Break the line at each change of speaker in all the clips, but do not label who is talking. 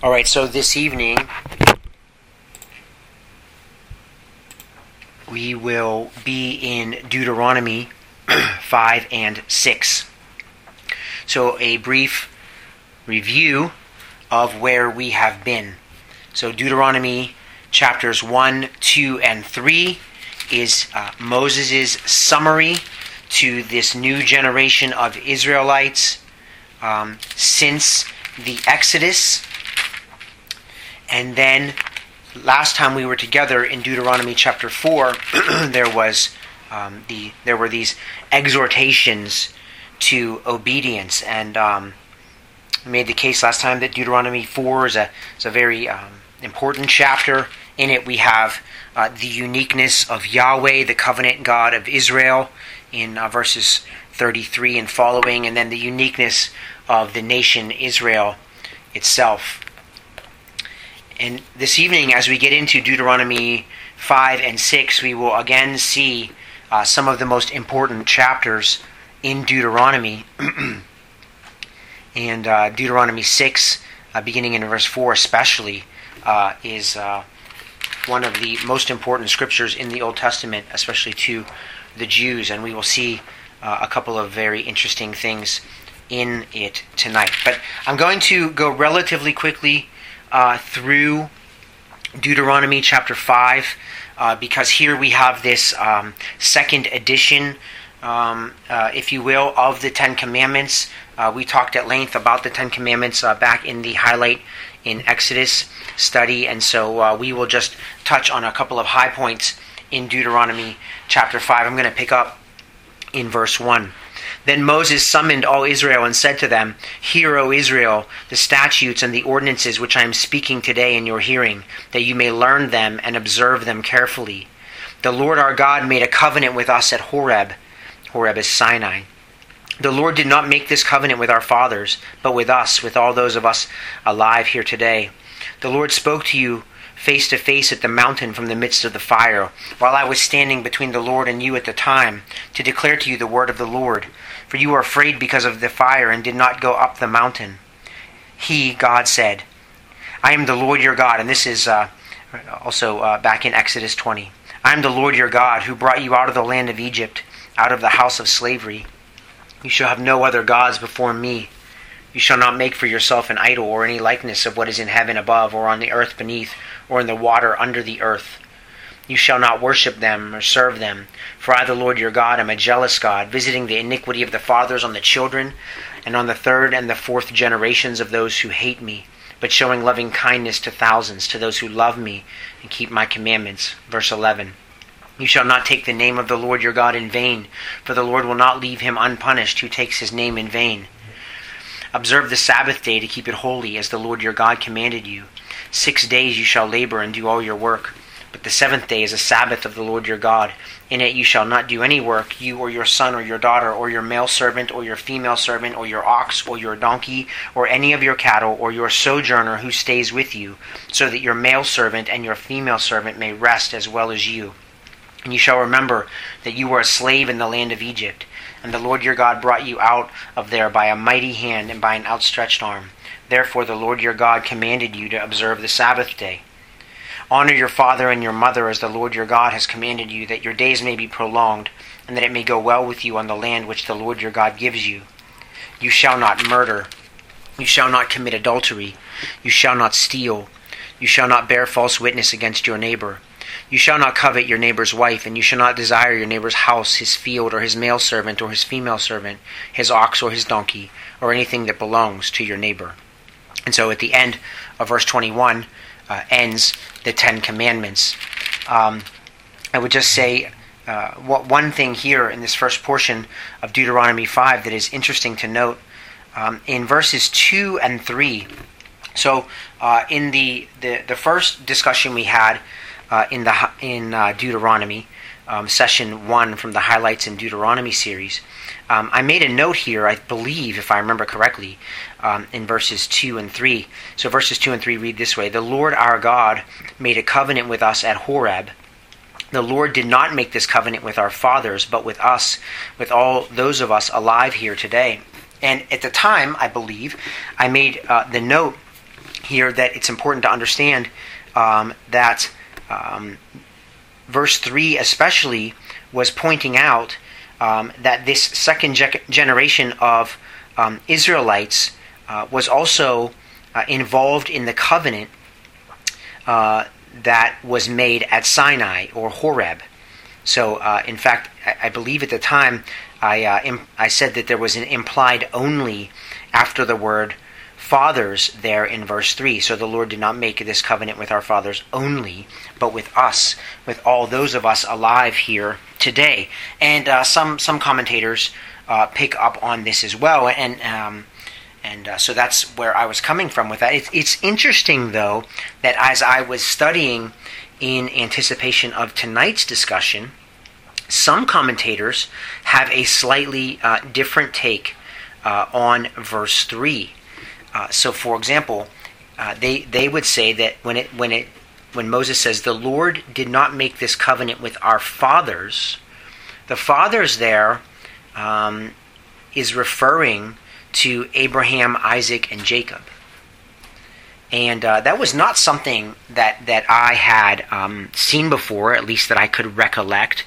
All right, so this evening we will be in Deuteronomy 5 and 6. So, a brief review of where we have been. So, Deuteronomy chapters 1, 2, and 3 is uh, Moses' summary to this new generation of Israelites um, since the Exodus. And then last time we were together in Deuteronomy chapter 4, there was um, the there were these exhortations to obedience and um, made the case last time that Deuteronomy 4 is a, is a very um, important chapter. In it, we have uh, the uniqueness of Yahweh, the covenant God of Israel, in uh, verses 33 and following, and then the uniqueness of the nation Israel itself. And this evening, as we get into Deuteronomy 5 and 6, we will again see uh, some of the most important chapters in Deuteronomy. and uh, Deuteronomy 6, uh, beginning in verse 4 especially, uh, is uh, one of the most important scriptures in the Old Testament, especially to the Jews. And we will see uh, a couple of very interesting things in it tonight. But I'm going to go relatively quickly uh, through Deuteronomy chapter 5 uh, because here we have this um, second edition, um, uh, if you will, of the Ten Commandments. Uh, we talked at length about the Ten Commandments uh, back in the highlight in Exodus study, and so uh, we will just touch on a couple of high points in Deuteronomy chapter 5. I'm going to pick up in verse 1. Then Moses summoned all Israel and said to them, Hear, O Israel, the statutes and the ordinances which I am speaking today in your hearing, that you may learn them and observe them carefully. The Lord our God made a covenant with us at Horeb. Horeb is Sinai. The Lord did not make this covenant with our fathers, but with us, with all those of us alive here today. The Lord spoke to you face to face at the mountain from the midst of the fire, while I was standing between the Lord and you at the time, to declare to you the word of the Lord for you were afraid because of the fire and did not go up the mountain. He, God, said, I am the Lord your God. And this is uh, also uh, back in Exodus 20. I am the Lord your God who brought you out of the land of Egypt, out of the house of slavery. You shall have no other gods before me. You shall not make for yourself an idol or any likeness of what is in heaven above, or on the earth beneath, or in the water under the earth. You shall not worship them or serve them. For I, the Lord your God, am a jealous God, visiting the iniquity of the fathers on the children, and on the third and the fourth generations of those who hate me, but showing loving kindness to thousands, to those who love me and keep my commandments. Verse 11. You shall not take the name of the Lord your God in vain, for the Lord will not leave him unpunished who takes his name in vain. Observe the Sabbath day to keep it holy, as the Lord your God commanded you. Six days you shall labor and do all your work but the seventh day is a Sabbath of the Lord your God. In it you shall not do any work, you or your son or your daughter, or your male servant, or your female servant, or your ox, or your donkey, or any of your cattle, or your sojourner who stays with you, so that your male servant and your female servant may rest as well as you. And you shall remember that you were a slave in the land of Egypt, and the Lord your God brought you out of there by a mighty hand and by an outstretched arm. Therefore the Lord your God commanded you to observe the Sabbath day. Honor your father and your mother as the Lord your God has commanded you, that your days may be prolonged, and that it may go well with you on the land which the Lord your God gives you. You shall not murder. You shall not commit adultery. You shall not steal. You shall not bear false witness against your neighbor. You shall not covet your neighbor's wife, and you shall not desire your neighbor's house, his field, or his male servant, or his female servant, his ox, or his donkey, or anything that belongs to your neighbor. And so at the end of verse 21, uh, ends the Ten Commandments. Um, I would just say uh, what, one thing here in this first portion of Deuteronomy 5 that is interesting to note um, in verses 2 and 3. So, uh, in the, the, the, first discussion we had uh, in, the, in uh, Deuteronomy, um, session 1 from the Highlights in Deuteronomy series, um, I made a note here, I believe, if I remember correctly, um, in verses 2 and 3. So verses 2 and 3 read this way The Lord our God made a covenant with us at Horeb. The Lord did not make this covenant with our fathers, but with us, with all those of us alive here today. And at the time, I believe, I made uh, the note here that it's important to understand um, that um, verse 3 especially was pointing out um, that this second ge- generation of um, Israelites uh, was also uh, involved in the covenant uh, that was made at Sinai or Horeb. So, uh, in fact, I, I, believe at the time I, uh, I said that there was an implied only after the word fathers there in verse 3. So the Lord did not make this covenant with our fathers only, but with us, with all those of us alive here today. And uh, some, some commentators uh, pick up on this as well. And, um, and uh, so that's where I was coming from with that. It's, it's interesting, though, that as I was studying in anticipation of tonight's discussion, some commentators have a slightly uh, different take uh, on verse 3. Uh, so, for example, uh, they, they would say that when, it, when, it, when Moses says, The Lord did not make this covenant with our fathers, the fathers there um, is referring to Abraham, Isaac, and Jacob. And uh, that was not something that, that I had um, seen before, at least that I could recollect,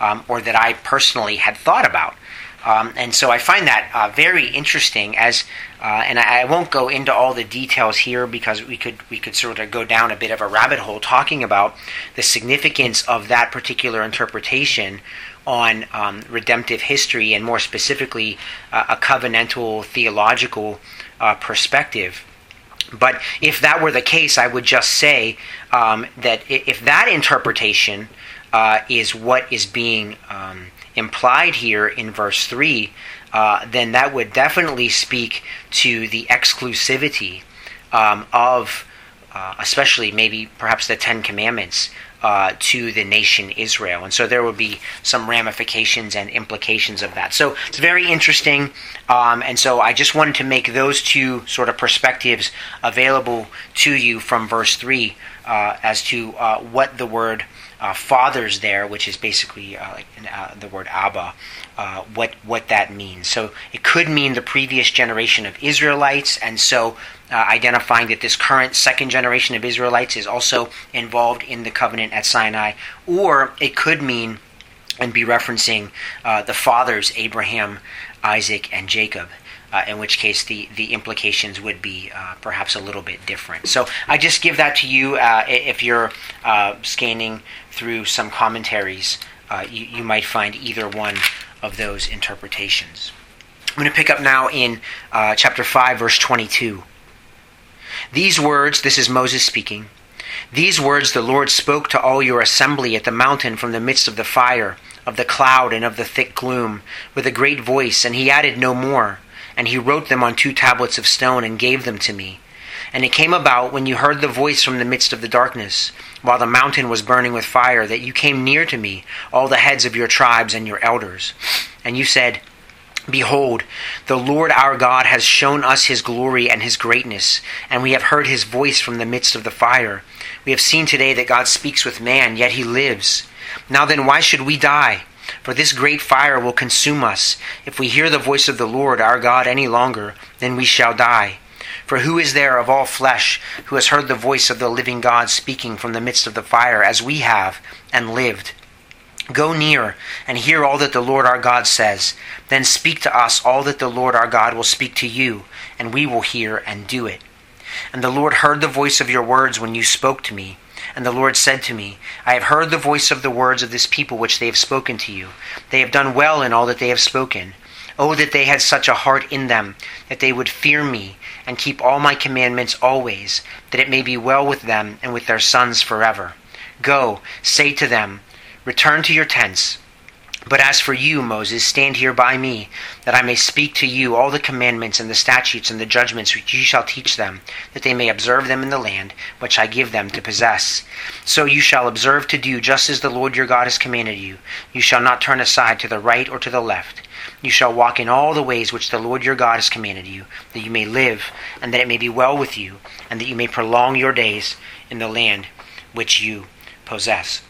um, or that I personally had thought about. Um, and so I find that uh, very interesting. As uh, and I, I, won't go into all the details here because we could we could sort of go down a bit of a rabbit hole talking about the significance of that particular interpretation on um, redemptive history and more specifically uh, a covenantal theological uh, perspective. But if that were the case, I would just say um, that if that interpretation uh, is what is being um, implied here in verse 3, uh, then that would definitely speak to the exclusivity um, of, uh, especially maybe perhaps the Ten Commandments. Uh, to the nation Israel. And so there will be some ramifications and implications of that. So it's very interesting. Um, and so I just wanted to make those two sort of perspectives available to you from verse 3 uh, as to uh, what the word uh, fathers there, which is basically uh, like uh, the word Abba, uh, what what that means. So it could mean the previous generation of Israelites, and so uh, identifying that this current second generation of Israelites is also involved in the covenant at Sinai, or it could mean and be referencing uh, the fathers Abraham, Isaac, and Jacob uh, in which case the, the implications would be uh, perhaps a little bit different. So I just give that to you uh, if you're scanning through some commentaries, uh, you, you might find either one of those interpretations. I'm going to pick up now in uh, chapter 5, verse 22. These words, this is Moses speaking, these words the Lord spoke to all your assembly at the mountain from the midst of the fire, of the cloud, and of the thick gloom, with a great voice, and he added no more and he wrote them on two tablets of stone and gave them to me. And it came about when you heard the voice from the midst of the darkness, while the mountain was burning with fire, that you came near to me, all the heads of your tribes and your elders. And you said, Behold, the Lord our God has shown us his glory and his greatness, and we have heard his voice from the midst of the fire. We have seen today that God speaks with man, yet he lives. Now then, why should we die? For this great fire will consume us. If we hear the voice of the Lord our God any longer, then we shall die. For who is there of all flesh who has heard the voice of the living God speaking from the midst of the fire, as we have, and lived? Go near and hear all that the Lord our God says. Then speak to us all that the Lord our God will speak to you, and we will hear and do it. And the Lord heard the voice of your words when you spoke to me. And the Lord said to me, I have heard the voice of the words of this people which they have spoken to you. They have done well in all that they have spoken. Oh, that they had such a heart in them, that they would fear me, and keep all my commandments always, that it may be well with them and with their sons forever. Go, say to them, Return to your tents. But as for you, Moses, stand here by me, that I may speak to you all the commandments and the statutes and the judgments which you shall teach them, that they may observe them in the land which I give them to possess. So you shall observe to do just as the Lord your God has commanded you. You shall not turn aside to the right or to the left. You shall walk in all the ways which the Lord your God has commanded you, that you may live, and that it may be well with you, and that you may prolong your days in the land which you possess.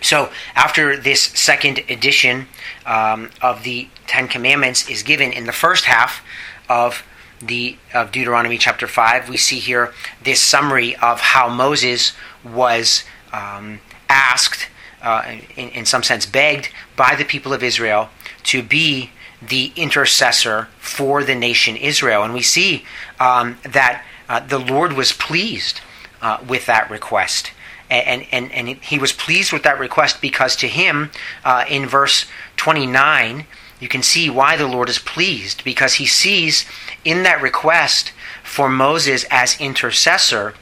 So, after this second edition um, of the Ten Commandments is given in the first half of the of Deuteronomy chapter 5, we see here this summary of how Moses was um, asked, uh, in, in some sense begged, by the people of Israel to be the intercessor for the nation Israel. And we see um, that uh, the Lord was pleased uh, with that request. And, and, and he was pleased with that request because to him, uh, in verse 29, you can see why the Lord is pleased because he sees in that request for Moses as intercessor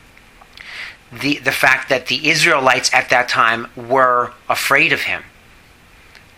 the, the fact that the Israelites at that time were afraid of him.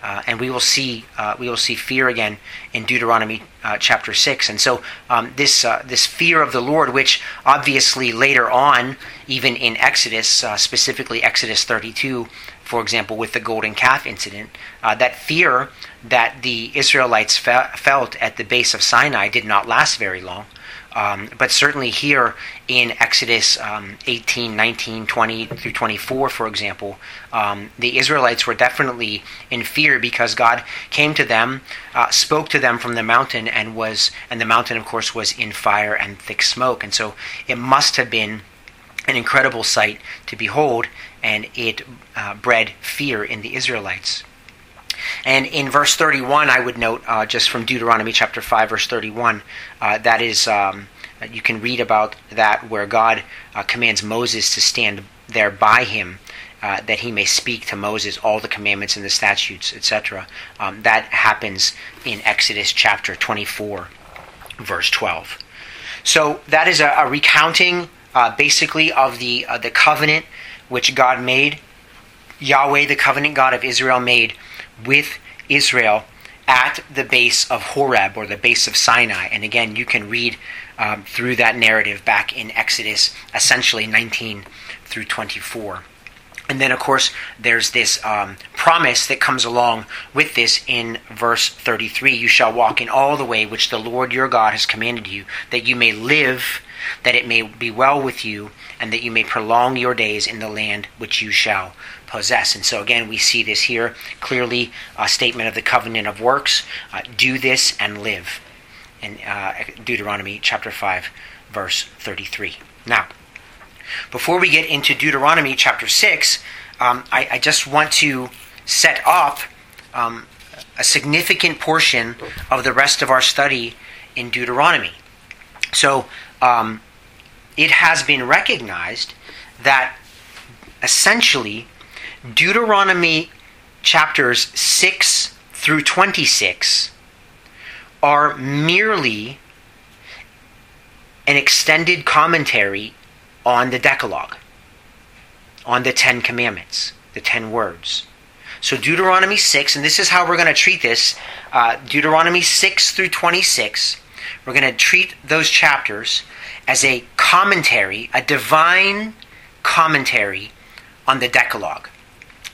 Uh, and we will see uh, we will see fear again in Deuteronomy uh, chapter six. And so um, this uh, this fear of the Lord, which obviously later on, even in Exodus, uh, specifically Exodus thirty two, for example, with the golden calf incident, uh, that fear that the Israelites fe- felt at the base of Sinai did not last very long. Um, but certainly here in Exodus um, 18, 19, 20 through 24, for example, um, the Israelites were definitely in fear because God came to them, uh, spoke to them from the mountain, and was and the mountain, of course, was in fire and thick smoke, and so it must have been an incredible sight to behold, and it uh, bred fear in the Israelites. And in verse 31, I would note, uh, just from Deuteronomy chapter 5, verse 31, uh, that is, um, you can read about that where God uh, commands Moses to stand there by him. Uh, that he may speak to Moses all the commandments and the statutes, etc. Um, that happens in Exodus chapter 24, verse 12. So that is a, a recounting, uh, basically, of the uh, the covenant which God made, Yahweh, the covenant God of Israel, made with Israel at the base of Horeb or the base of Sinai. And again, you can read um, through that narrative back in Exodus, essentially 19 through 24. And then, of course, there's this um, promise that comes along with this in verse 33 You shall walk in all the way which the Lord your God has commanded you, that you may live, that it may be well with you, and that you may prolong your days in the land which you shall possess. And so, again, we see this here clearly a statement of the covenant of works uh, do this and live. In uh, Deuteronomy chapter 5, verse 33. Now, before we get into Deuteronomy chapter 6, um, I, I, just want to set up um, a significant portion of the rest of our study in Deuteronomy. So, um, it has been recognized that essentially Deuteronomy chapters 6 through 26 are merely an extended commentary on the Decalogue, on the Ten Commandments, the Ten Words. So, Deuteronomy 6, and this is how we're going to treat this uh, Deuteronomy 6 through 26, we're going to treat those chapters as a commentary, a divine commentary on the Decalogue.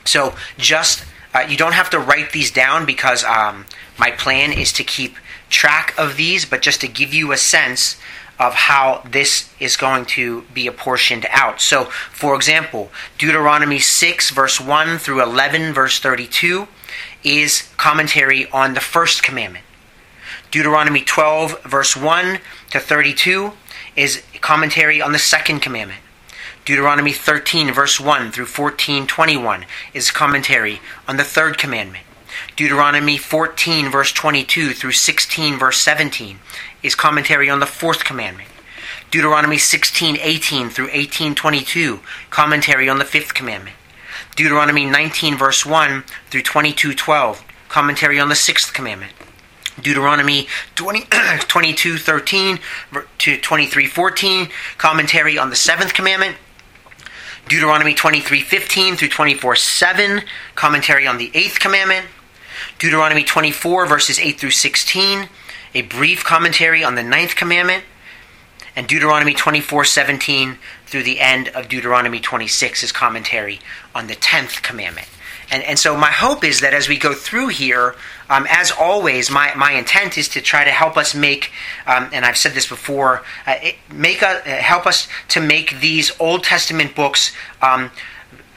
So just uh, you don't have to write these down because um, my plan is to keep track of these, but just to give you a sense of how this is going to be apportioned out. So, for example, Deuteronomy 6, verse 1 through 11, verse 32, is commentary on the first commandment. Deuteronomy 12, verse 1 to 32, is commentary on the second commandment. Deuteronomy 13, verse 1 through 14, 21 is commentary on the third commandment. Deuteronomy 14, verse 22 through 16, verse 17 is commentary on the fourth commandment. Deuteronomy 16, 18 through 18, 22, commentary on the fifth commandment. Deuteronomy 19, verse 1 through 22, 12, commentary on the sixth commandment. Deuteronomy 20, 22, 13 to 23, 14, commentary on the seventh commandment. Deuteronomy 23:15 through 24:7, commentary on the 8th commandment. Deuteronomy 24 verses 8 through 16, a brief commentary on the ninth commandment. And Deuteronomy 24:17 through the end of Deuteronomy 26 is commentary on the 10th commandment. And, and so my hope is that as we go through here, um, as always, my, my intent is to try to help us make, um, and I've said this before, uh, make a, uh, help us to make these Old Testament books um,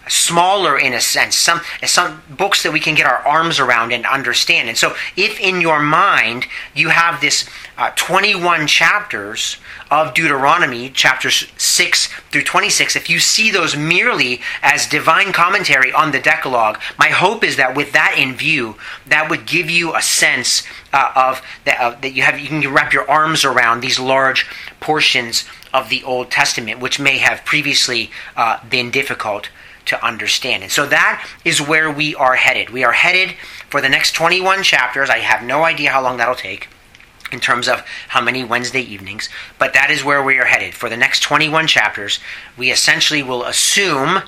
smaller in a sense, some some books that we can get our arms around and understand. And so, if in your mind you have this uh, 21 chapters of Deuteronomy, chapters 6 through 26, if you see those merely as divine commentary on the Decalogue, my hope is that with that in view, that would give you a sense uh, of that, uh, that you have you can wrap your arms around these large portions of the Old Testament, which may have previously uh, been difficult to understand. And so that is where we are headed. We are headed for the next 21 chapters. I have no idea how long that'll take in terms of how many Wednesday evenings, but that is where we are headed. For the next 21 chapters, we essentially will assume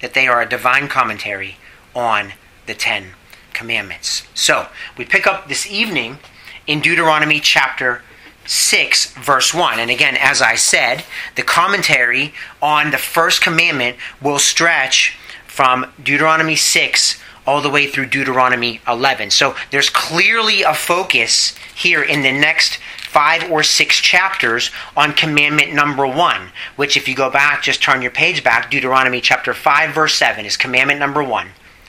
that they are a divine commentary on the Ten Commandments. So, we pick up this evening in Deuteronomy chapter 6, verse 1. And again, as I said, the commentary on the first commandment will stretch from Deuteronomy 6 all the way through Deuteronomy 11. So there's clearly a focus here in the next five or six chapters on commandment number one, which, if you go back, just turn your page back, Deuteronomy chapter 5, verse 7 is commandment number one.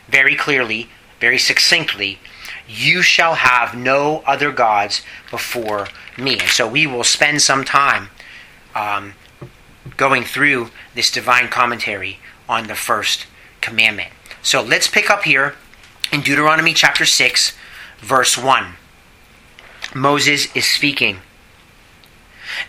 Very clearly, very succinctly, you shall have no other gods before me. And so we will spend some time um, going through this divine commentary on the first commandment. So let's pick up here in Deuteronomy chapter 6, verse 1. Moses is speaking.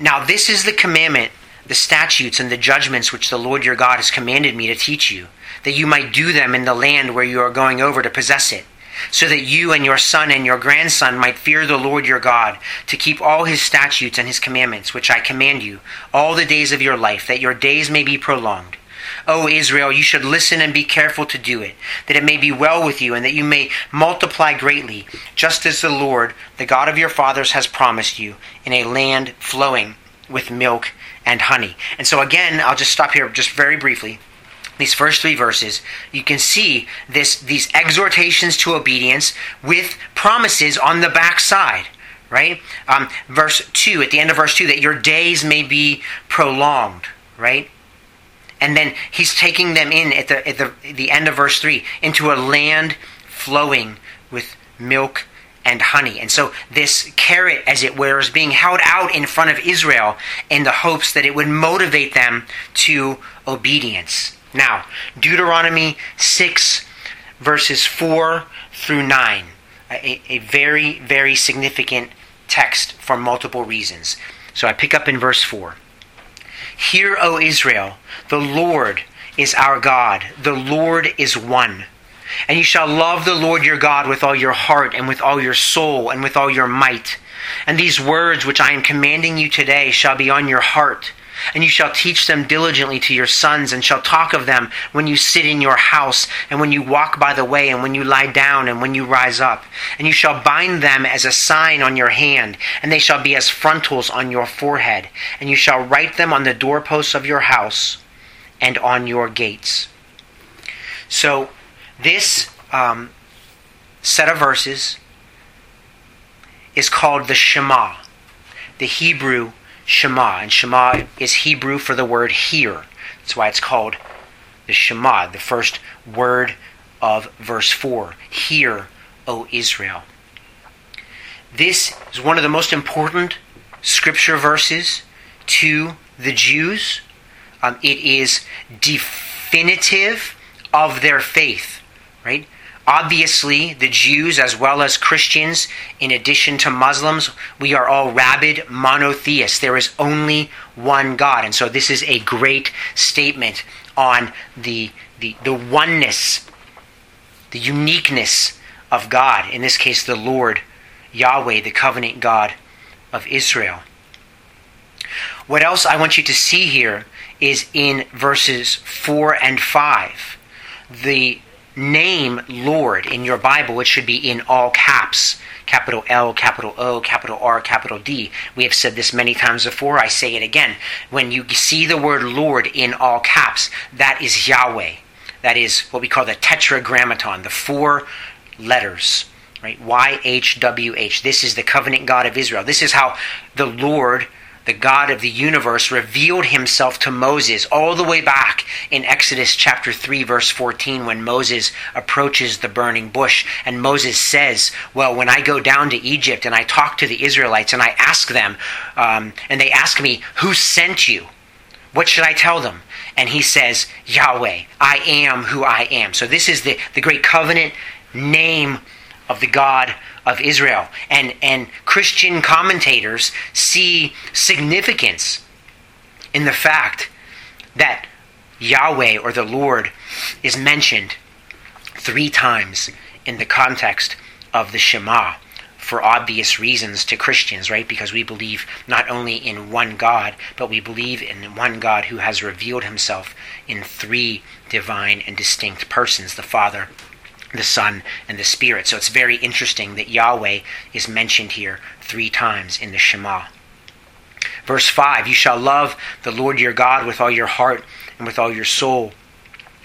Now, this is the commandment, the statutes, and the judgments which the Lord your God has commanded me to teach you, that you might do them in the land where you are going over to possess it so that you and your son and your grandson might fear the Lord your God, to keep all his statutes and his commandments, which I command you, all the days of your life, that your days may be prolonged. O Israel, you should listen and be careful to do it, that it may be well with you, and that you may multiply greatly, just as the Lord, the God of your fathers, has promised you, in a land flowing with milk and honey. And so, again, I'll just stop here just very briefly. These first three verses, you can see this, these exhortations to obedience with promises on the backside right? Um, verse 2, at the end of verse 2, that your days may be prolonged, right? And then he's taking them in at the, at the, the end of verse 3 into a land flowing with milk and honey. And so this carrot, as it were, is being held out in front of Israel in the hopes that it would motivate them to obedience. Now, Deuteronomy 6, verses 4 through 9, a, a very, very significant text for multiple reasons. So I pick up in verse 4. Hear, O Israel, the Lord is our God, the Lord is one. And you shall love the Lord your God with all your heart, and with all your soul, and with all your might. And these words which I am commanding you today shall be on your heart and you shall teach them diligently to your sons, and shall talk of them when you sit in your house, and when you walk by the way, and when you lie down, and when you rise up. And you shall bind them as a sign on your hand, and they shall be as frontals on your forehead. And you shall write them on the doorposts of your house and on your gates. So, this um, set of verses is called the Shema, the Hebrew Shema. And Shema is Hebrew for the word hear. That's why it's called the Shema, the first word of verse 4. Hear, O Israel. This is one of the most important scripture verses to the Jews. Um, it is definitive of their faith, right? Obviously, the Jews, as well as Christians, in addition to Muslims, we are all rabid monotheists. There is only one God. And so, this is a great statement on the, the, the oneness, the uniqueness of God. In this case, the Lord, Yahweh, the covenant God of Israel. What else I want you to see here is in verses 4 and 5. The name Lord in your Bible, it should be in all caps capital L, capital O, capital R, capital D. We have said this many times before. I say it again. When you see the word Lord in all caps, that is Yahweh. That is what we call the tetragrammaton, the four letters, right? Y H W H. This is the covenant God of Israel. This is how the Lord the God of the universe, revealed himself to Moses all the way back in Exodus chapter 3, verse 14, when Moses approaches the burning bush. And Moses says, Well, when I go down to Egypt and I talk to the Israelites and I ask them, um, and they ask me, Who sent you? What should I tell them? And he says, Yahweh, I am who I am. So this is the, the great covenant name of the God of Israel. And, and Christian commentators see significance in the fact that Yahweh or the Lord is mentioned three times in the context of the Shema for obvious reasons to Christians, right? Because we believe not only in one God, but we believe in one God who has revealed himself in three divine and distinct persons the Father, the Son, and the Spirit. So it's very interesting that Yahweh is mentioned here three times in the Shema. Verse 5 You shall love the Lord your God with all your heart and with all your soul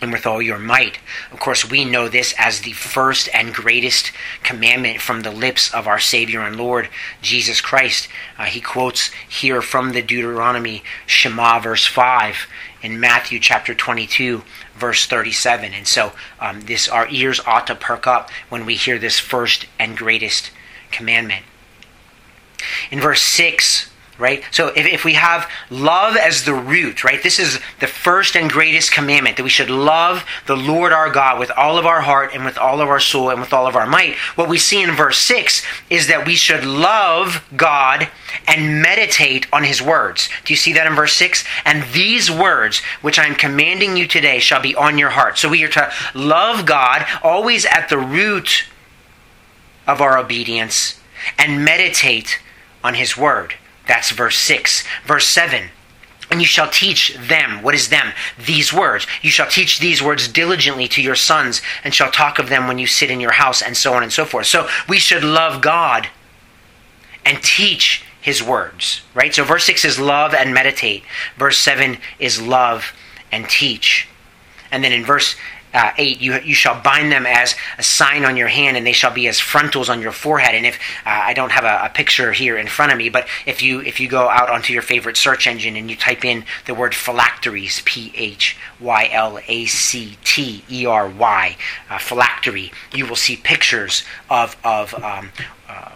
and with all your might. Of course, we know this as the first and greatest commandment from the lips of our Savior and Lord, Jesus Christ. Uh, he quotes here from the Deuteronomy Shema, verse 5, in Matthew chapter 22, verse 37. And so, um, this our ears ought to perk up when we hear this first and greatest commandment. In verse 6, right? So if, if we have love as the root, right? This is the first and greatest commandment that we should love the Lord our God with all of our heart and with all of our soul and with all of our might. What we see in verse 6 is that we should love God and meditate on his words. Do you see that in verse 6? And these words which I am commanding you today shall be on your heart. So we are to love God always at the root of our obedience and meditate on his word. That's verse 6. Verse 7. And you shall teach them, what is them? These words. You shall teach these words diligently to your sons, and shall talk of them when you sit in your house, and so on and so forth. So we should love God and teach his words, right? So verse 6 is love and meditate. Verse 7 is love and teach. And then in verse uh, 8 you, you shall bind them as a sign on your hand and they shall be as frontals on your forehead. And if uh, i don't have a, a, picture here in front of me but if you if you go out onto your favorite search engine and you type in the word phylacteries p-h-y-l-a-c-t-e-r-y uh, phylactery you will see pictures of of um, uh,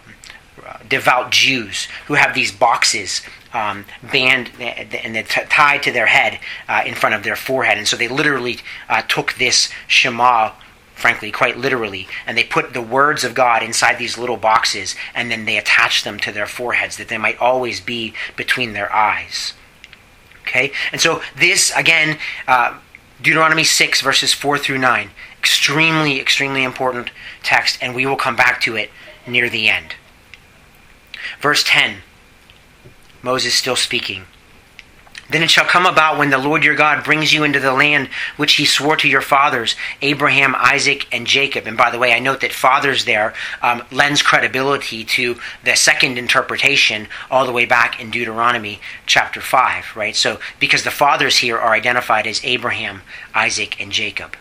devout Jews who have these boxes um, band and t- tied to their head uh, in front of their forehead. And so they literally uh, took this Shema, frankly, quite literally, and they put the words of God inside these little boxes and then they attached them to their foreheads that they might always be between their eyes. Okay? And so this, again, uh, Deuteronomy 6, verses 4 through 9, extremely, extremely important text, and we will come back to it near the end. Verse 10 Moses still speaking. Then it shall come about when the Lord your God brings you into the land which he swore to your fathers, Abraham, Isaac, and Jacob. And by the way, I note that fathers there um, lends credibility to the second interpretation all the way back in Deuteronomy chapter 5, right? So, because the fathers here are identified as Abraham, Isaac, and Jacob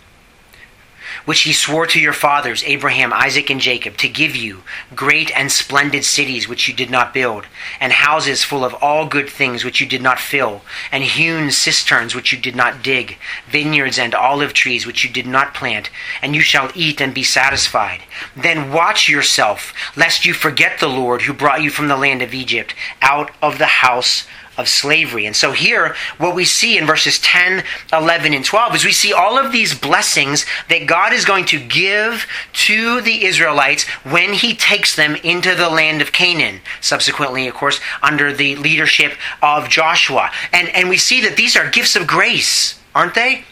which he swore to your fathers, Abraham, Isaac, and Jacob, to give you great and splendid cities which you did not build, and houses full of all good things which you did not fill, and hewn cisterns which you did not dig, vineyards and olive trees which you did not plant, and you shall eat and be satisfied. Then watch yourself, lest you forget the Lord who brought you from the land of Egypt, out of the house of slavery. And so here, what we see in verses 10, 11, and 12 is we see all of these blessings that God is going to give to the Israelites when he takes them into the land of Canaan. Subsequently, of course, under the leadership of Joshua. And, and we see that these are gifts of grace, aren't they?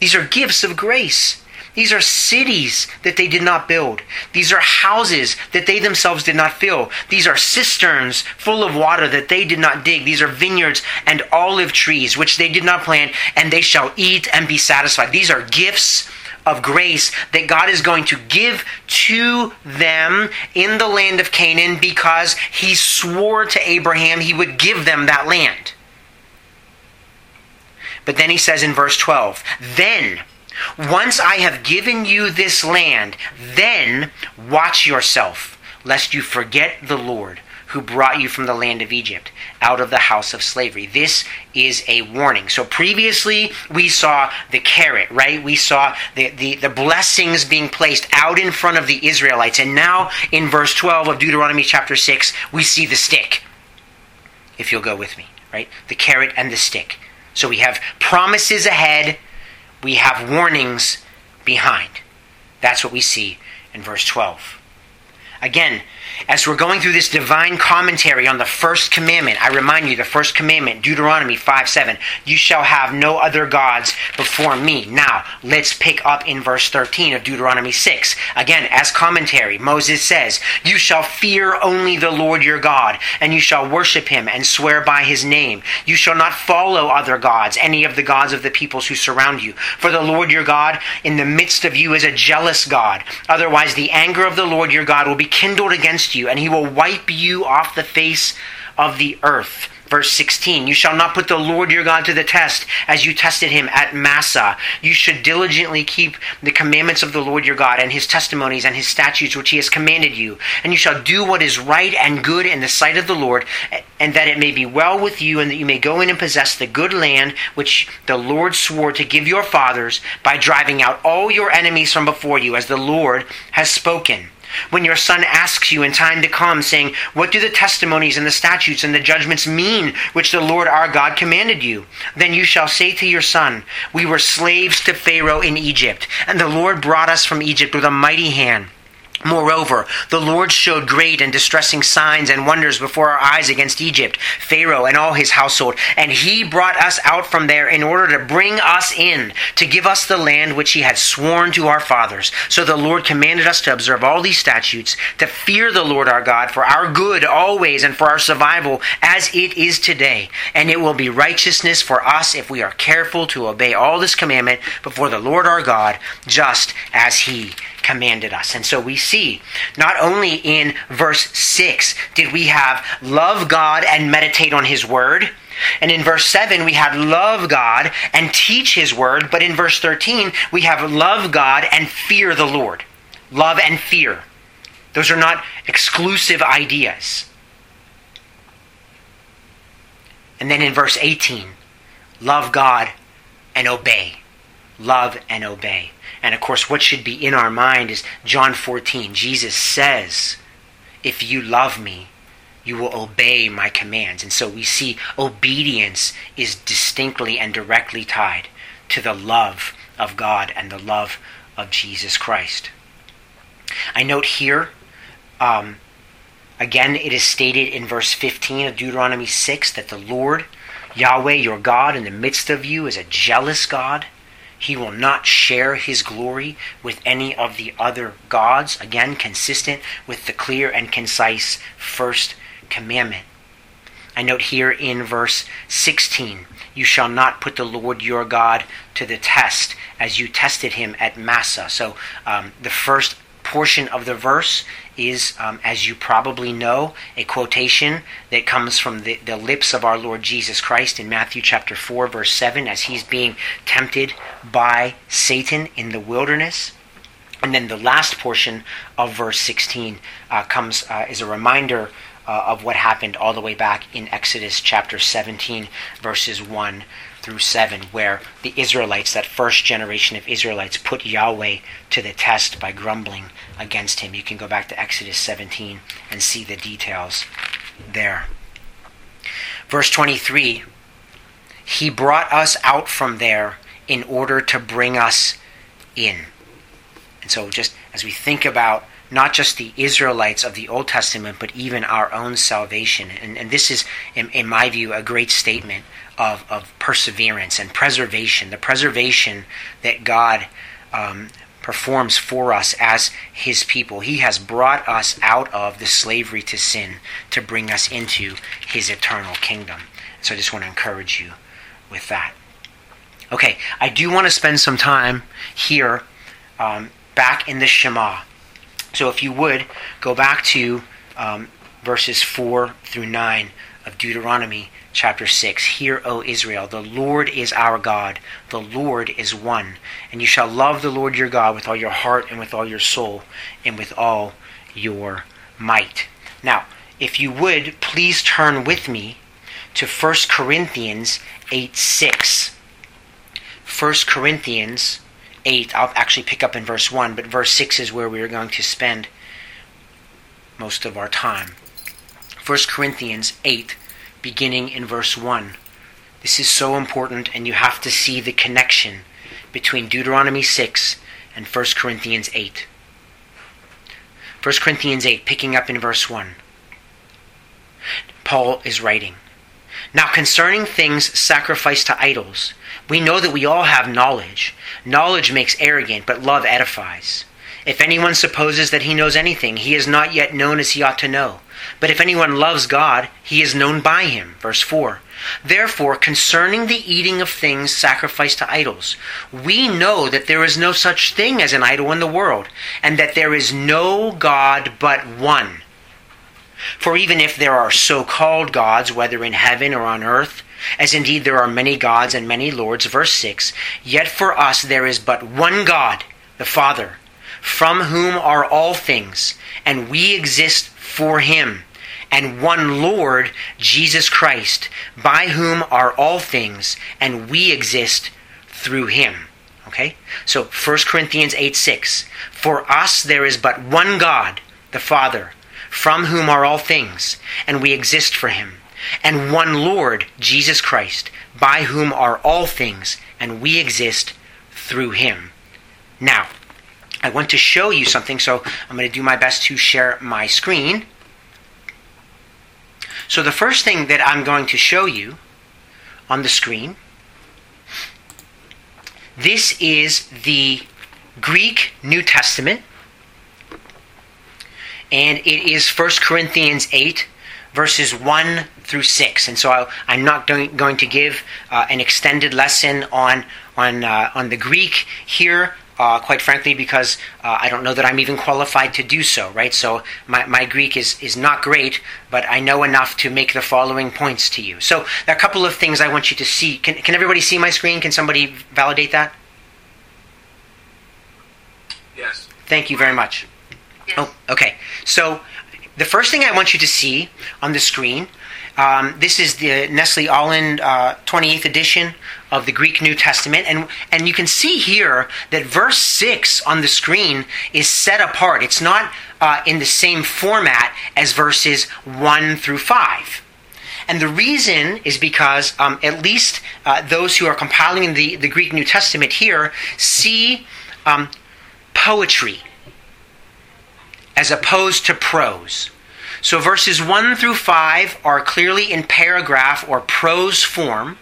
These are gifts of grace. These are cities that they did not build. These are houses that they themselves did not fill. These are cisterns full of water that they did not dig. These are vineyards and olive trees which they did not plant, and they shall eat and be satisfied. These are gifts of grace that God is going to give to them in the land of Canaan because he swore to Abraham he would give them that land. But then he says in verse 12, then once I have given you this land, then watch yourself, lest you forget the Lord who brought you from the land of Egypt, out of the house of slavery. This is a warning. So previously we saw the carrot, right? We saw the, the, the blessings being placed out in front of the Israelites. And now in verse 12 of Deuteronomy chapter 6, we see the stick. If you'll go with me, right? The carrot and the stick. So we have promises ahead, we have warnings behind. That's what we see in verse 12. Again, as we're going through this divine commentary on the first commandment, I remind you the first commandment, Deuteronomy 5 7, you shall have no other gods before me. Now, let's pick up in verse 13 of Deuteronomy 6. Again, as commentary, Moses says, You shall fear only the Lord your God, and you shall worship him and swear by his name. You shall not follow other gods, any of the gods of the peoples who surround you. For the Lord your God in the midst of you is a jealous God. Otherwise, the anger of the Lord your God will be kindled against against you, and he will wipe you off the face of the earth. Verse 16, you shall not put the Lord your God to the test as you tested him at Massah. You should diligently keep the commandments of the Lord your God and his testimonies and his statutes which he has commanded you. And you shall do what is right and good in the sight of the Lord, and that it may be well with you, and that you may go in and possess the good land which the Lord swore to give your fathers by driving out all your enemies from before you, as the Lord has spoken. When your son asks you in time to come, saying, What do the testimonies and the statutes and the judgments mean which the Lord our God commanded you? Then you shall say to your son, We were slaves to Pharaoh in Egypt, and the Lord brought us from Egypt with a mighty hand. Moreover, the Lord showed great and distressing signs and wonders before our eyes against Egypt, Pharaoh and all his household, and he brought us out from there in order to bring us in, to give us the land which he had sworn to our fathers. So the Lord commanded us to observe all these statutes, to fear the Lord our God for our good always and for our survival as it is today. And it will be righteousness for us if we are careful to obey all this commandment before the Lord our God, just as he commanded us. And so we see not only in verse 6 did we have love God and meditate on his word. And in verse 7, we had love God and teach his word. But in verse 13, we have love God and fear the Lord. Love and fear. Those are not exclusive ideas. And then in verse 18, love God and obey. Love and obey. And of course, what should be in our mind is John 14. Jesus says, If you love me, you will obey my commands. And so we see obedience is distinctly and directly tied to the love of God and the love of Jesus Christ. I note here, um, again, it is stated in verse 15 of Deuteronomy 6 that the Lord, Yahweh, your God, in the midst of you is a jealous God he will not share his glory with any of the other gods. Again, consistent with the clear and concise first commandment. I note here in verse 16 You shall not put the Lord your God to the test as you tested him at Massah. So um, the first portion of the verse is, um, as you probably know, a quotation that comes from the, the lips of our Lord Jesus Christ in Matthew chapter 4, verse 7, as he's being tempted by Satan in the wilderness. And then the last portion of verse 16 uh, comes uh, is a reminder uh, of what happened all the way back in Exodus chapter 17, verses 1 through 7, where the Israelites, that first generation of Israelites, put Yahweh to the test by grumbling against him. You can go back to Exodus 17 and see the details there. Verse 23 He brought us out from there in order to bring us in. And so, just as we think about not just the Israelites of the Old Testament, but even our own salvation. And, and this is, in, in, my view, a great statement of, of perseverance and preservation. The preservation that God um, performs for us as His people. He has brought us out of the slavery to sin to bring us into His eternal kingdom. So I just want to encourage you with that. Okay, I do want to spend some time here um, back in the Shema. So if you would, go back to um, verses 4 through 9 of Deuteronomy chapter 6. Hear, O Israel, the Lord is our God, the Lord is one. And you shall love the Lord your God with all your heart and with all your soul and with all your might. Now, if you would, please turn with me to 1 Corinthians 8 6. 1 Corinthians 8, I'll actually pick up in verse 1, but verse 6 is where we are going to spend most of our time. 1 Corinthians 8, beginning in verse 1. This is so important, and you have to see the connection between Deuteronomy 6 and 1 Corinthians 8. 1 Corinthians 8, picking up in verse 1. Paul is writing Now concerning things sacrificed to idols, we know that we all have knowledge. Knowledge makes arrogant, but love edifies. If anyone supposes that he knows anything, he is not yet known as he ought to know. But if anyone loves God, he is known by him. Verse 4. Therefore, concerning the eating of things sacrificed to idols, we know that there is no such thing as an idol in the world, and that there is no God but one. For even if there are so called gods, whether in heaven or on earth, as indeed there are many gods and many lords, verse 6, yet for us there is but one God, the Father, from whom are all things, and we exist for him, and one Lord, Jesus Christ, by whom are all things, and we exist through him. Okay? So 1 Corinthians 8 6. For us there is but one God, the Father, from whom are all things, and we exist for him and one Lord, Jesus Christ, by whom are all things, and we exist through him. Now, I want to show you something, so I'm going to do my best to share my screen. So, the first thing that I'm going to show you on the screen this is the Greek New Testament, and it is 1 Corinthians 8, verses 1 through 6. And so I, am not going, going to give uh, an extended lesson on, on, uh, on the Greek here. Uh, quite frankly, because uh, I don't know that I'm even qualified to do so, right? So my, my Greek is, is not great, but I know enough to make the following points to you. So there are a couple of things I want you to see. Can, can everybody see my screen? Can somebody validate that?
Yes.
Thank you very much. Yes. Oh, okay. So the first thing I want you to see on the screen um, this is the Nestle Aland uh, 28th edition of the Greek New Testament. And, and you can see here that verse 6 on the screen is set apart. It's not uh, in the same format as verses 1 through 5. And the reason is because um, at least uh, those who are compiling the, the Greek New Testament here see um, poetry as opposed to prose. So verses 1 through 5 are clearly in paragraph or prose form.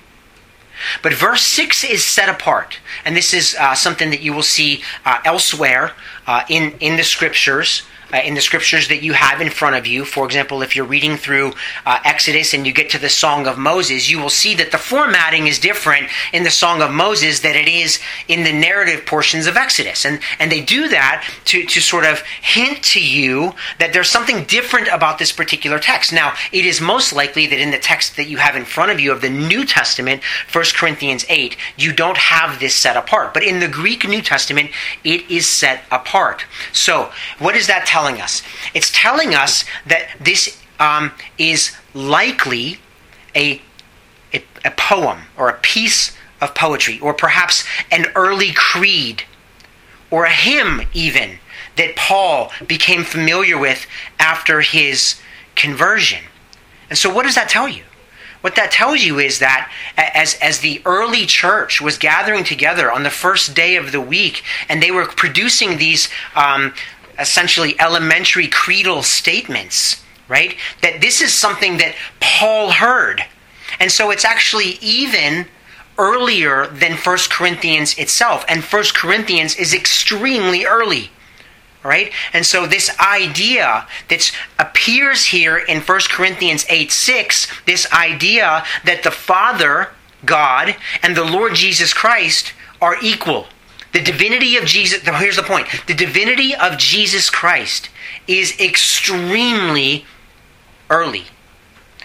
But verse 6 is set apart. And this is uh, something that you will see uh, elsewhere uh, in, in the scriptures uh, in the scriptures that you have in front of you. For example, if you're reading through uh, Exodus and you get to the Song of Moses, you will see that the formatting is different in the Song of Moses than it is in the narrative portions of Exodus. And, and they do that to, to sort of hint to you that there's something different about this particular text. Now, it is most likely that in the text that you have in front of you of the New Testament, 1 Corinthians 8, you don't have this set apart. But in the Greek New Testament, it is set apart. So, what does that tell telling us? It's telling us that this um, is likely a, a, a poem or a piece of poetry, or perhaps an early creed, or a hymn, even, that Paul became familiar with after his conversion. And so, what does that tell you? What that tells you is that as, as the early church was gathering together on the first day of the week, and they were producing these um, essentially elementary creedal statements, right? That this is something that Paul heard. And so it's actually even earlier than 1 Corinthians itself. And 1 Corinthians is extremely early. Right? And so this idea that appears here in 1 Corinthians 8 6, this idea that the Father, God, and the Lord Jesus Christ are equal. The divinity of Jesus, here's the point the divinity of Jesus Christ is extremely early.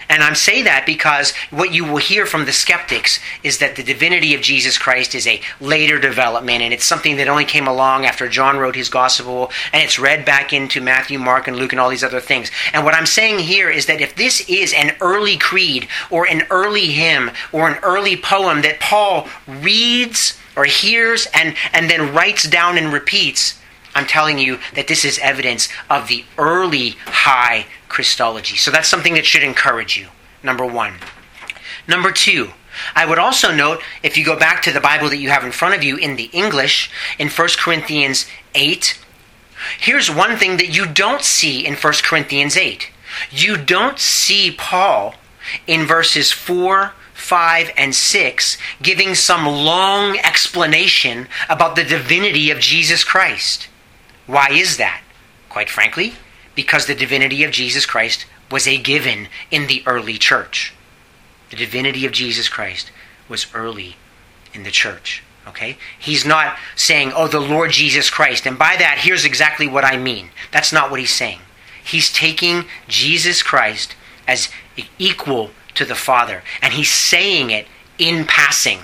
And I'm saying that because what you will hear from the skeptics is that the divinity of Jesus Christ is a later development and it's something that only came along after John wrote his gospel and it's read back into Matthew, Mark, and Luke and all these other things. And what I'm saying here is that if this is an early creed or an early hymn or an early poem that Paul reads or hears and, and then writes down and repeats, I'm telling you that this is evidence of the early high Christology. So that's something that should encourage you, number one. Number two, I would also note, if you go back to the Bible that you have in front of you in the English, in 1 Corinthians 8, here's one thing that you don't see in 1 Corinthians 8. You don't see Paul in verses 4, 5, and 6 giving some long explanation about the divinity of Jesus Christ. Why is that? Quite frankly, because the divinity of Jesus Christ was a given in the early church. The divinity of Jesus Christ was early in the church. Okay? He's not saying, oh, the Lord Jesus Christ. And by that, here's exactly what I mean. That's not what he's saying. He's taking Jesus Christ as equal to the Father. And he's saying it in passing.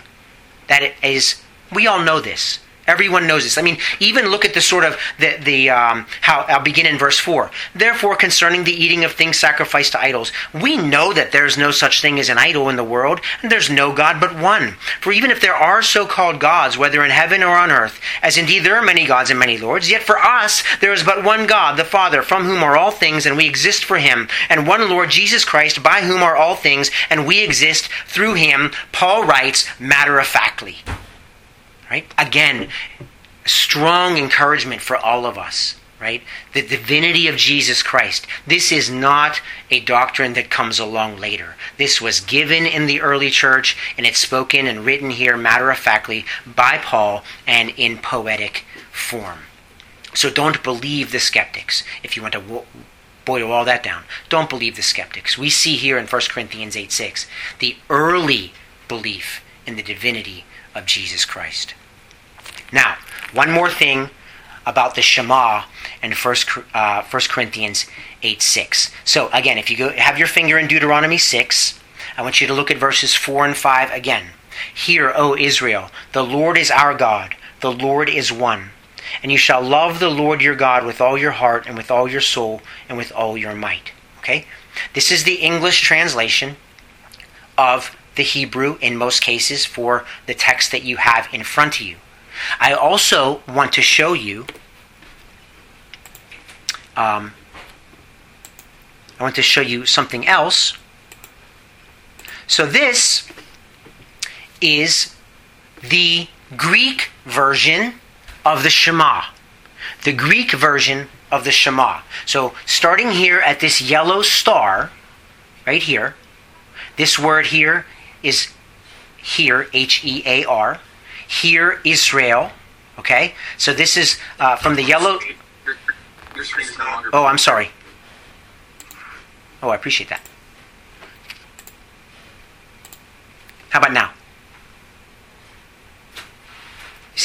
That it is, we all know this. Everyone knows this. I mean, even look at the sort of the the um, how I'll begin in verse four. Therefore, concerning the eating of things sacrificed to idols, we know that there is no such thing as an idol in the world, and there's no God but one. For even if there are so-called gods, whether in heaven or on earth, as indeed there are many gods and many lords, yet for us there is but one God, the Father, from whom are all things, and we exist for Him, and one Lord Jesus Christ, by whom are all things, and we exist through Him. Paul writes matter of factly. Right? Again, strong encouragement for all of us, right? The divinity of Jesus Christ. This is not a doctrine that comes along later. This was given in the early church, and it's spoken and written here matter of factly by Paul and in poetic form. So don't believe the skeptics. If you want to boil all that down, don't believe the skeptics. We see here in 1 Corinthians 8 6 the early belief in the divinity of Jesus Christ. Now, one more thing about the Shema and 1, uh, 1 Corinthians 8 6. So, again, if you go, have your finger in Deuteronomy 6, I want you to look at verses 4 and 5 again. Hear, O Israel, the Lord is our God, the Lord is one. And you shall love the Lord your God with all your heart, and with all your soul, and with all your might. Okay? This is the English translation of the Hebrew in most cases for the text that you have in front of you. I also want to show you. Um, I want to show you something else. So this is the Greek version of the Shema. The Greek version of the Shema. So starting here at this yellow star, right here, this word here is here, H E A R. Here, Israel. Okay? So this is uh, from the yellow. Oh, I'm sorry. Oh, I appreciate that. How about now?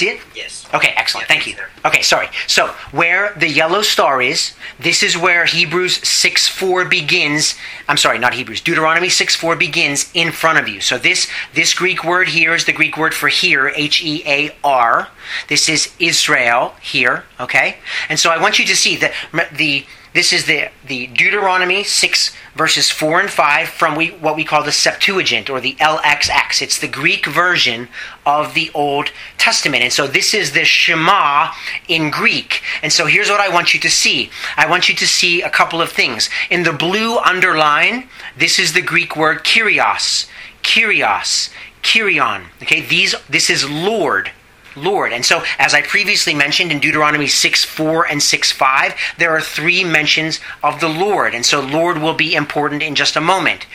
See it?
Yes.
Okay, excellent. Thank you. Okay, sorry. So, where the yellow star is, this is where Hebrews 6 4 begins. I'm sorry, not Hebrews. Deuteronomy 6 4 begins in front of you. So, this, this Greek word here is the Greek word for here, H E A R. This is Israel here, okay? And so, I want you to see that the this is the, the Deuteronomy 6 verses 4 and 5 from we, what we call the Septuagint or the LXX. It's the Greek version of the Old Testament. And so this is the Shema in Greek. And so here's what I want you to see. I want you to see a couple of things. In the blue underline, this is the Greek word kyrios. Kyrios. Kyrion. Okay, these this is Lord. Lord. And so, as I previously mentioned in Deuteronomy 6 4 and 6 5, there are three mentions of the Lord. And so, Lord will be important in just a moment.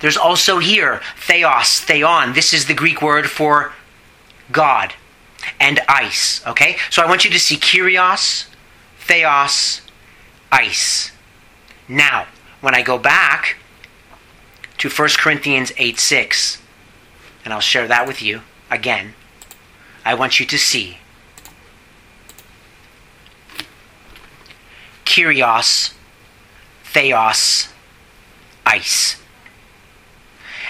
There's also here, theos, theon. This is the Greek word for God. And heis. Okay? So, I want you to see Kyrios, theos, heis. Now, when I go back to 1 Corinthians 8 6, and I'll share that with you again. I want you to see. Kyrios, Theos, heis.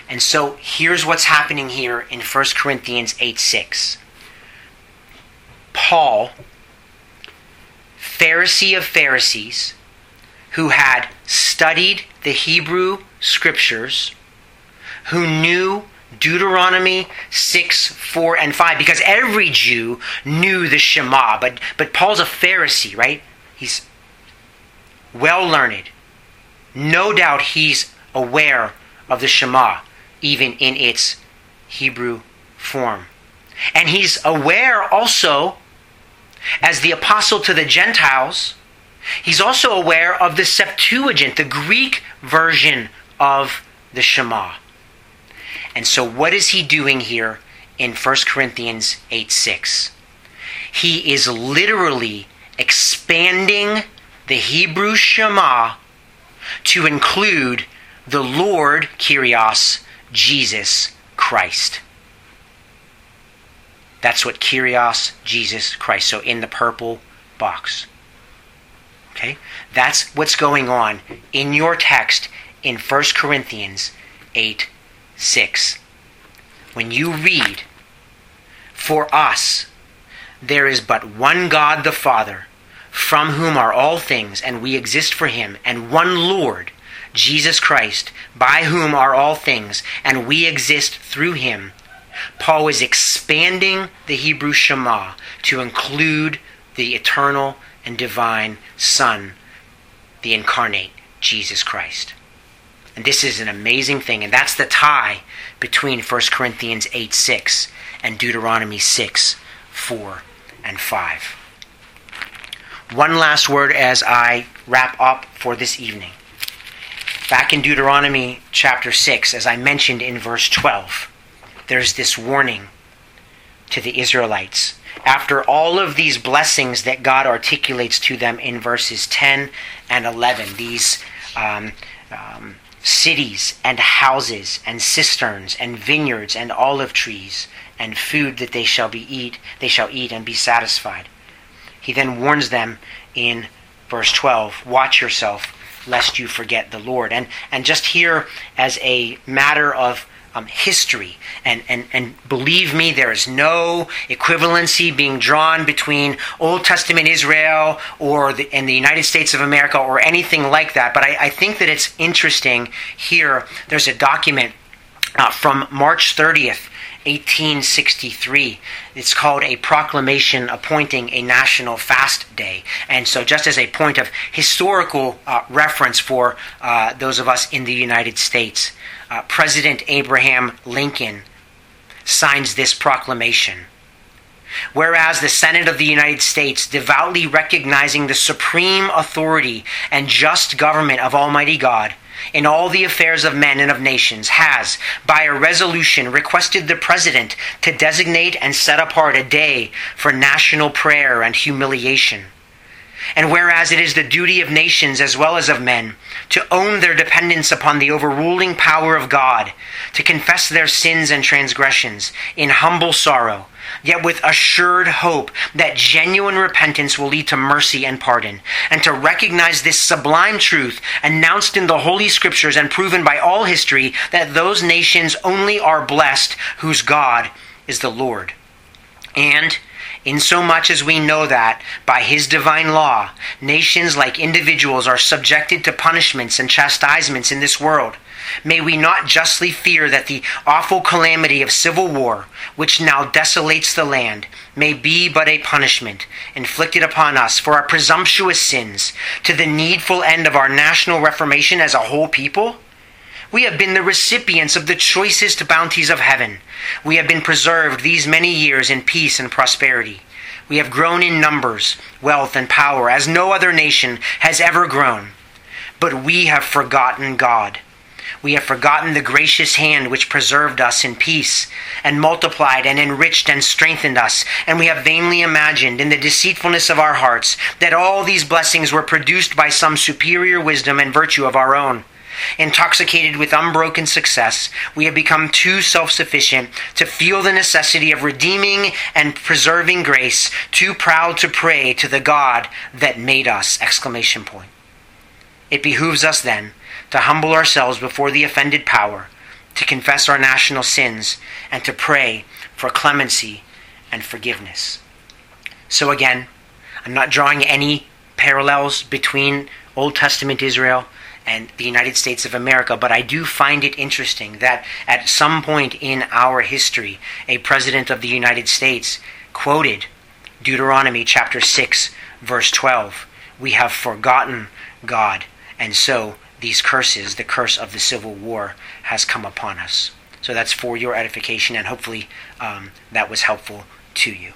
And so here's what's happening here in 1 Corinthians 8 6. Paul, Pharisee of Pharisees, who had studied the Hebrew scriptures, who knew Deuteronomy 6, 4, and 5, because every Jew knew the Shema, but, but Paul's a Pharisee, right? He's well learned. No doubt he's aware of the Shema, even in its Hebrew form. And he's aware also, as the apostle to the Gentiles, he's also aware of the Septuagint, the Greek version of the Shema. And so, what is he doing here in 1 Corinthians 8 6? He is literally expanding the Hebrew Shema to include the Lord, Kyrios, Jesus Christ. That's what Kyrios, Jesus Christ. So in the purple box. Okay? That's what's going on in your text in 1 Corinthians 8 6. When you read, For us there is but one God the Father, from whom are all things, and we exist for him, and one Lord, Jesus Christ, by whom are all things, and we exist through him. Paul is expanding the Hebrew Shema to include the eternal and divine Son, the incarnate Jesus Christ. And this is an amazing thing. And that's the tie between 1 Corinthians 8 6 and Deuteronomy 6 4 and 5. One last word as I wrap up for this evening. Back in Deuteronomy chapter 6, as I mentioned in verse 12, there's this warning to the Israelites. After all of these blessings that God articulates to them in verses 10 and 11, these um, um, cities and houses and cisterns and vineyards and olive trees and food that they shall be eat they shall eat and be satisfied. He then warns them in verse 12 watch yourself lest you forget the lord. And and just here as a matter of um, history. And, and, and believe me, there is no equivalency being drawn between Old Testament Israel or the, in the United States of America or anything like that. But I, I think that it's interesting here. There's a document uh, from March 30th. 1863. It's called a proclamation appointing a national fast day. And so, just as a point of historical uh, reference for uh, those of us in the United States, uh, President Abraham Lincoln signs this proclamation. Whereas the Senate of the United States, devoutly recognizing the supreme authority and just government of Almighty God in all the affairs of men and of nations, has, by a resolution, requested the President to designate and set apart a day for national prayer and humiliation and whereas it is the duty of nations as well as of men to own their dependence upon the overruling power of God, to confess their sins and transgressions in humble sorrow, yet with assured hope that genuine repentance will lead to mercy and pardon, and to recognize this sublime truth announced in the Holy Scriptures and proven by all history that those nations only are blessed whose God is the Lord. And Insomuch as we know that, by his divine law, nations like individuals are subjected to punishments and chastisements in this world, may we not justly fear that the awful calamity of civil war, which now desolates the land, may be but a punishment inflicted upon us for our presumptuous sins, to the needful end of our national reformation as a whole people? We have been the recipients of the choicest bounties of heaven. We have been preserved these many years in peace and prosperity. We have grown in numbers, wealth, and power as no other nation has ever grown. But we have forgotten God. We have forgotten the gracious hand which preserved us in peace, and multiplied and enriched and strengthened us. And we have vainly imagined, in the deceitfulness of our hearts, that all these blessings were produced by some superior wisdom and virtue of our own. Intoxicated with unbroken success, we have become too self sufficient to feel the necessity of redeeming and preserving grace, too proud to pray to the God that made us! Exclamation point. It behooves us then to humble ourselves before the offended power to confess our national sins, and to pray for clemency and forgiveness. So, again, I'm not drawing any parallels between Old Testament Israel and the United States of America, but I do find it interesting that at some point in our history, a president of the United States quoted Deuteronomy chapter 6, verse 12. We have forgotten God, and so these curses, the curse of the Civil War, has come upon us. So that's for your edification, and hopefully um, that was helpful to you.